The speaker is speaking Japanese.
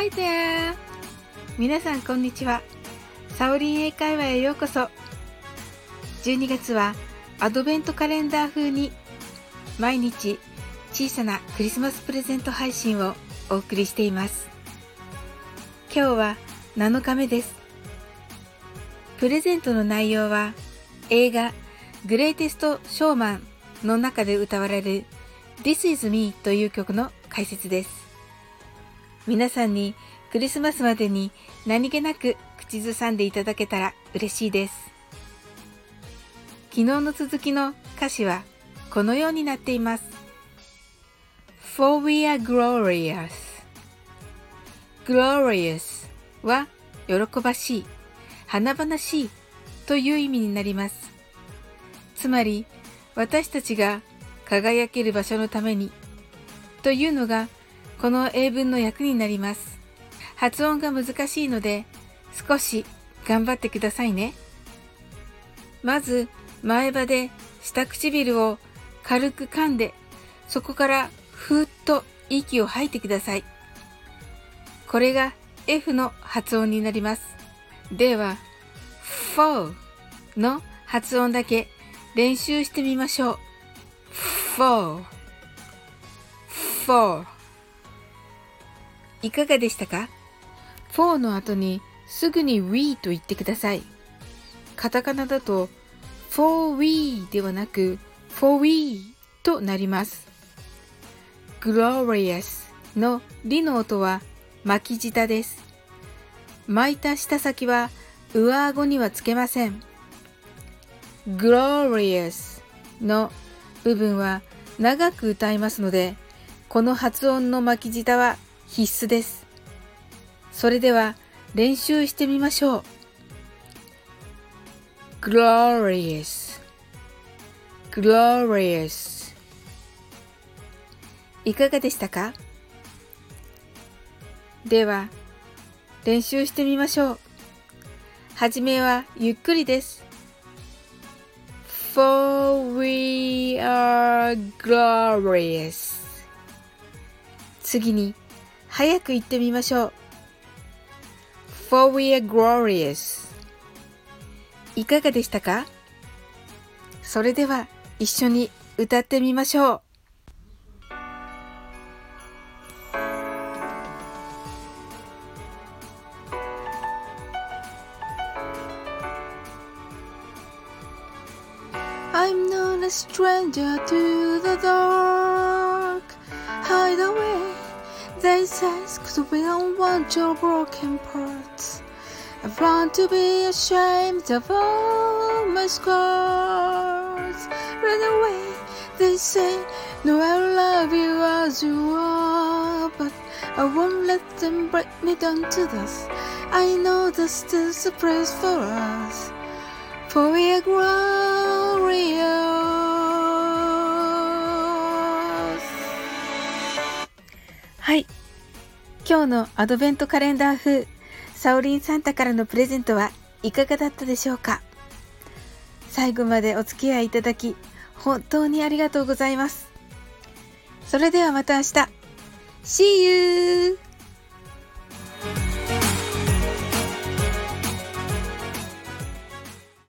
Hi there! 皆さんこんにちは。サオリン英会話へようこそ。12月はアドベントカレンダー風に毎日小さなクリスマスプレゼント配信をお送りしています。今日は7日目です。プレゼントの内容は映画グレイテスト・ショーマンの中で歌われる This is me という曲の解説です。皆さんにクリスマスまでに何気なく口ずさんでいただけたら嬉しいです。昨日の続きの歌詞はこのようになっています。For we are glorious glorious は喜ばしい、華々しいという意味になります。つまり私たちが輝ける場所のためにというのがこの英文の役になります。発音が難しいので少し頑張ってくださいね。まず前歯で下唇を軽く噛んでそこからふーっと息を吐いてください。これが F の発音になります。では、f の発音だけ練習してみましょう。four, for いかがでしたか ?for の後にすぐに we と言ってください。カタカナだと for we ではなく for we となります。glorious のリの音は巻き舌です。巻いた舌先は上顎にはつけません。glorious の部分は長く歌いますので、この発音の巻き舌は必須です。それでは練習してみましょう。glorious glorious いかがでしたか？では練習してみましょう。はじめはゆっくりです。for we are glorious 次に早く言ってみましょう for we are glorious いかがでしたかそれでは一緒に歌ってみましょう I'm not a stranger to the dark. Hide away, they say, cause we don't want your broken parts. I want to be ashamed of all my scars. Run away, they say, no, I'll love you as you are, but I won't let them break me down to dust. I know there's still a place for us, for we are grown. 今日のアドベントカレンダー風、サオリンサンタからのプレゼントはいかがだったでしょうか？最後までお付き合いいただき、本当にありがとうございます。それではまた明日。See you!